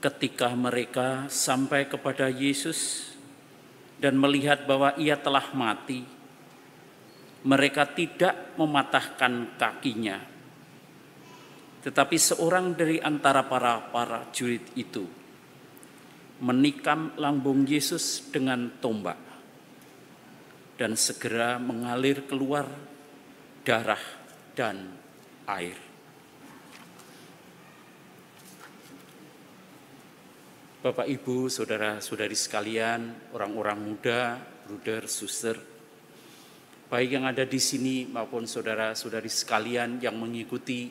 ketika mereka sampai kepada Yesus dan melihat bahwa ia telah mati, mereka tidak mematahkan kakinya. Tetapi seorang dari antara para para jurid itu menikam lambung Yesus dengan tombak dan segera mengalir keluar darah dan air. Bapak, Ibu, saudara-saudari sekalian, orang-orang muda, bruder, suster, baik yang ada di sini maupun saudara-saudari sekalian yang mengikuti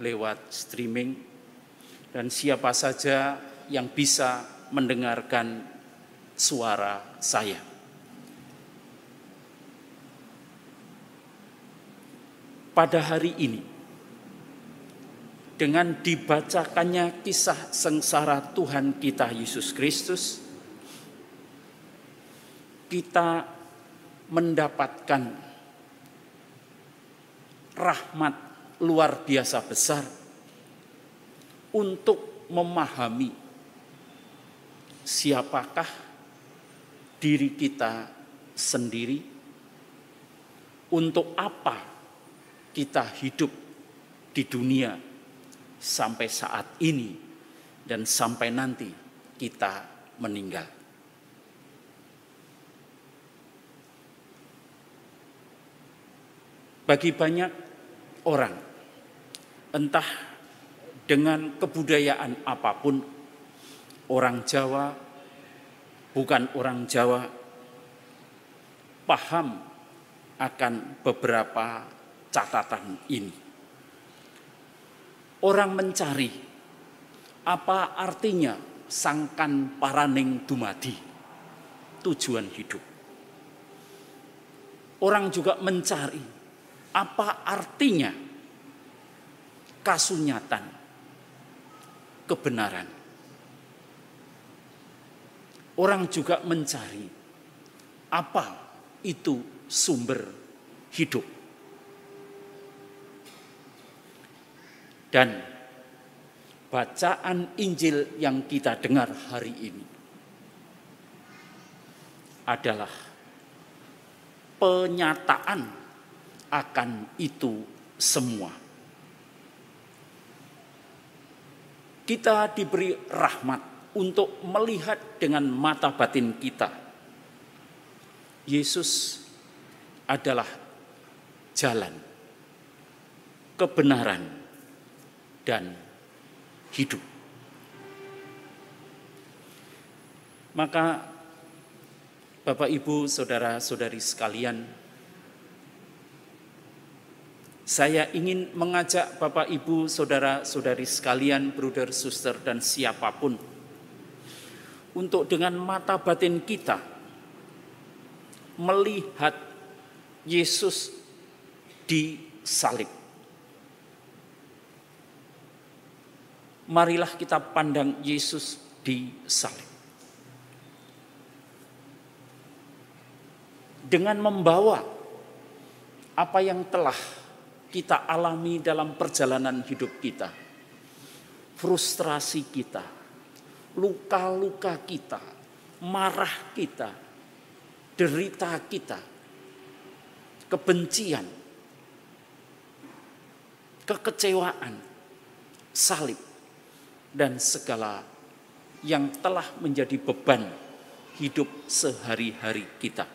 lewat streaming, dan siapa saja yang bisa mendengarkan suara saya. Pada hari ini, dengan dibacakannya kisah sengsara Tuhan kita Yesus Kristus, kita mendapatkan rahmat luar biasa besar untuk memahami siapakah diri kita sendiri, untuk apa kita hidup di dunia sampai saat ini dan sampai nanti kita meninggal. Bagi banyak orang, entah dengan kebudayaan apa pun, orang Jawa, bukan orang Jawa, paham akan beberapa catatan ini orang mencari apa artinya sangkan paraning dumadi tujuan hidup. Orang juga mencari apa artinya kasunyatan kebenaran. Orang juga mencari apa itu sumber hidup. Dan bacaan Injil yang kita dengar hari ini adalah penyataan akan itu semua. Kita diberi rahmat untuk melihat dengan mata batin kita. Yesus adalah jalan, kebenaran, dan hidup. Maka Bapak Ibu, saudara-saudari sekalian, saya ingin mengajak Bapak Ibu, saudara-saudari sekalian, bruder, suster, dan siapa pun untuk dengan mata batin kita melihat Yesus di salib. Marilah kita pandang Yesus di salib. Dengan membawa apa yang telah kita alami dalam perjalanan hidup kita, frustrasi kita, luka-luka kita, marah kita, derita kita, kebencian, kekecewaan, salib dan segala yang telah menjadi beban hidup sehari-hari kita.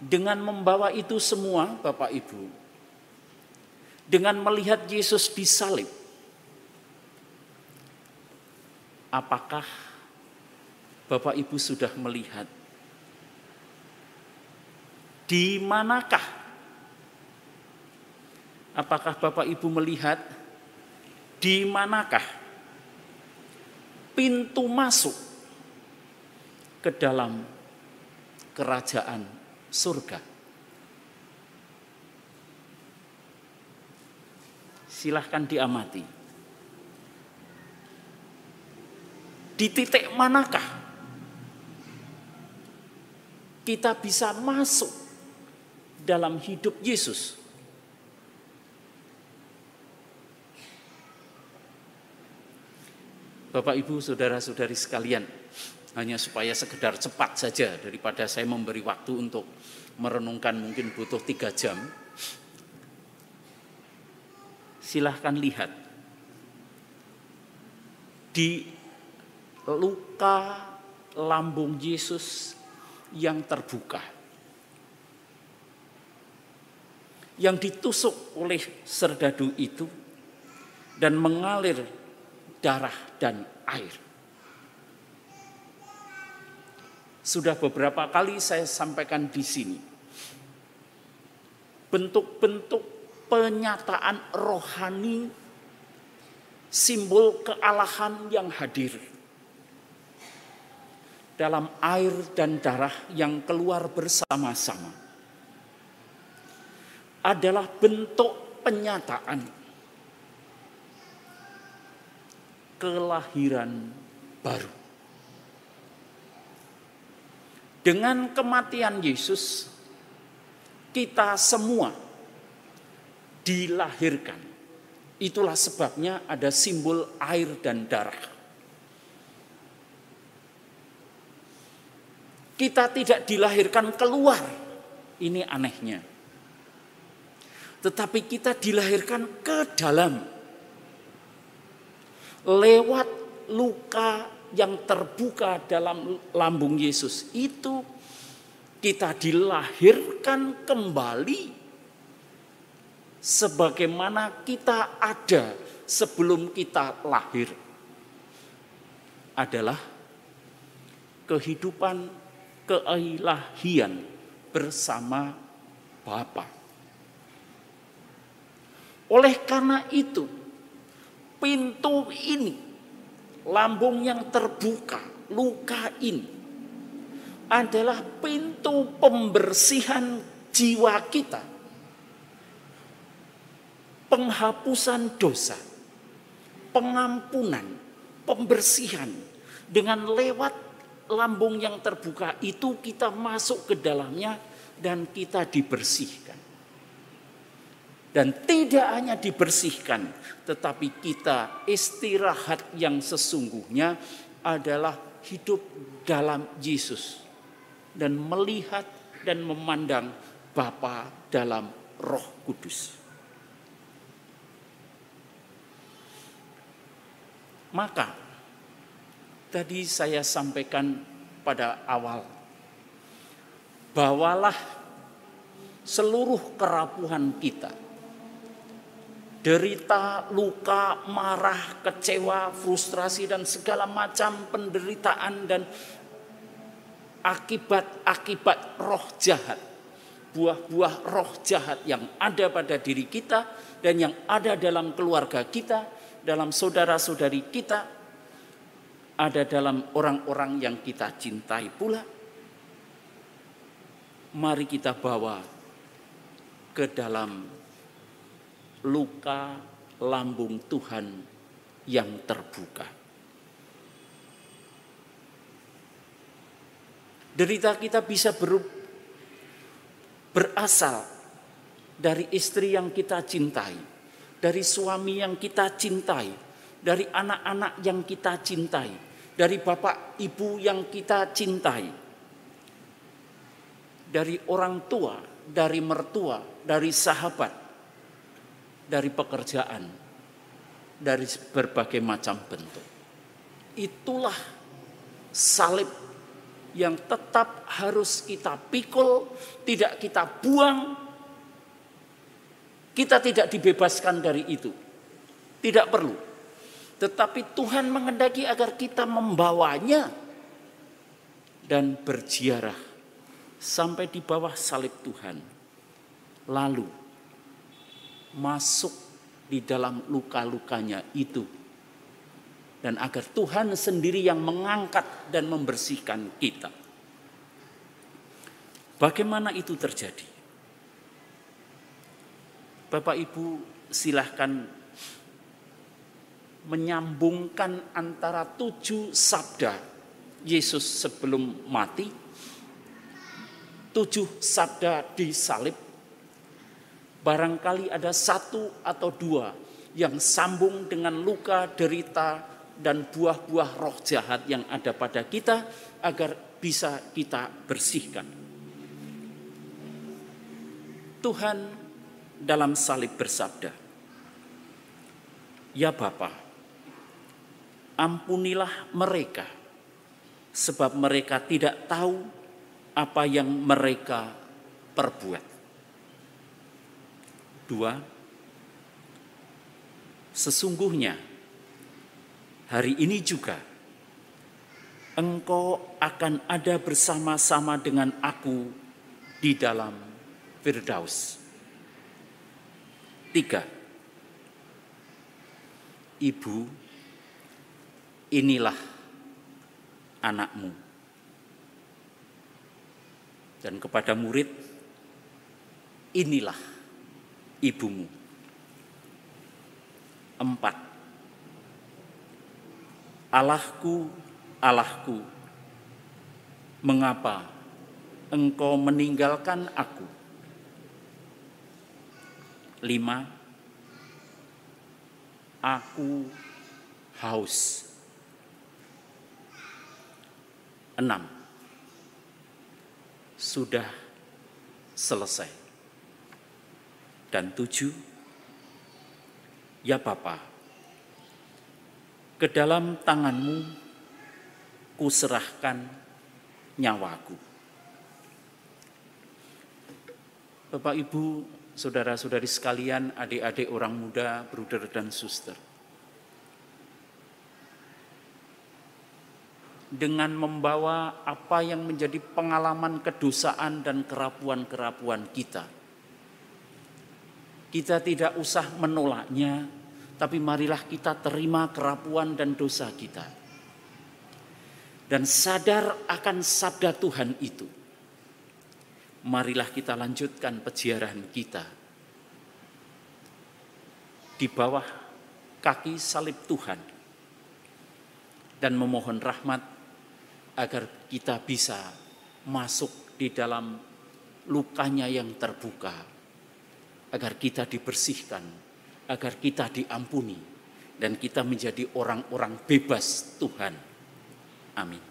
Dengan membawa itu semua, Bapak Ibu, dengan melihat Yesus disalib, apakah Bapak Ibu sudah melihat di manakah Apakah Bapak Ibu melihat di manakah pintu masuk ke dalam kerajaan surga? Silahkan diamati. Di titik manakah kita bisa masuk dalam hidup Yesus? Bapak Ibu, saudara-saudari sekalian, hanya supaya sekedar cepat saja daripada saya memberi waktu untuk merenungkan mungkin butuh tiga jam. Silahkan lihat di luka lambung Yesus yang terbuka. Yang ditusuk oleh serdadu itu dan mengalir darah dan air. Sudah beberapa kali saya sampaikan di sini. Bentuk-bentuk penyataan rohani simbol kealahan yang hadir dalam air dan darah yang keluar bersama-sama adalah bentuk penyataan kelahiran baru. Dengan kematian Yesus, kita semua dilahirkan. Itulah sebabnya ada simbol air dan darah. Kita tidak dilahirkan keluar. Ini anehnya. Tetapi kita dilahirkan ke dalam lewat luka yang terbuka dalam lambung Yesus itu kita dilahirkan kembali sebagaimana kita ada sebelum kita lahir adalah kehidupan keilahian bersama Bapa. Oleh karena itu, pintu ini, lambung yang terbuka, luka ini adalah pintu pembersihan jiwa kita. Penghapusan dosa, pengampunan, pembersihan dengan lewat lambung yang terbuka itu kita masuk ke dalamnya dan kita dibersihkan. Dan tidak hanya dibersihkan, tetapi kita istirahat yang sesungguhnya adalah hidup dalam Yesus dan melihat dan memandang Bapa dalam Roh Kudus. Maka tadi saya sampaikan pada awal bawalah seluruh kerapuhan kita derita, luka, marah, kecewa, frustrasi dan segala macam penderitaan dan akibat-akibat roh jahat. Buah-buah roh jahat yang ada pada diri kita dan yang ada dalam keluarga kita, dalam saudara-saudari kita, ada dalam orang-orang yang kita cintai pula. Mari kita bawa ke dalam luka lambung Tuhan yang terbuka. Derita kita bisa ber, berasal dari istri yang kita cintai, dari suami yang kita cintai, dari anak-anak yang kita cintai, dari bapak ibu yang kita cintai, dari orang tua, dari mertua, dari sahabat, dari pekerjaan, dari berbagai macam bentuk. Itulah salib yang tetap harus kita pikul, tidak kita buang. Kita tidak dibebaskan dari itu. Tidak perlu. Tetapi Tuhan mengendaki agar kita membawanya dan berziarah sampai di bawah salib Tuhan. Lalu masuk di dalam luka-lukanya itu. Dan agar Tuhan sendiri yang mengangkat dan membersihkan kita. Bagaimana itu terjadi? Bapak Ibu silahkan menyambungkan antara tujuh sabda Yesus sebelum mati, tujuh sabda di salib, barangkali ada satu atau dua yang sambung dengan luka, derita, dan buah-buah roh jahat yang ada pada kita agar bisa kita bersihkan. Tuhan dalam salib bersabda, Ya Bapa, ampunilah mereka, sebab mereka tidak tahu apa yang mereka perbuat. Dua, sesungguhnya hari ini juga engkau akan ada bersama-sama dengan aku di dalam Firdaus. Tiga, ibu, inilah anakmu. Dan kepada murid, inilah ibumu. Empat, Allahku, Allahku, mengapa engkau meninggalkan aku? Lima, aku haus. Enam, sudah selesai. Dan tujuh, ya Bapa, ke dalam tanganmu kuserahkan nyawaku. Bapak Ibu, saudara-saudari sekalian, adik-adik orang muda, bruder dan suster. dengan membawa apa yang menjadi pengalaman kedosaan dan kerapuan-kerapuan kita. Kita tidak usah menolaknya, tapi marilah kita terima kerapuan dan dosa kita. Dan sadar akan sabda Tuhan itu. Marilah kita lanjutkan peziarahan kita. Di bawah kaki salib Tuhan. Dan memohon rahmat agar kita bisa masuk di dalam lukanya yang terbuka, agar kita dibersihkan, agar kita diampuni, dan kita menjadi orang-orang bebas Tuhan. Amin.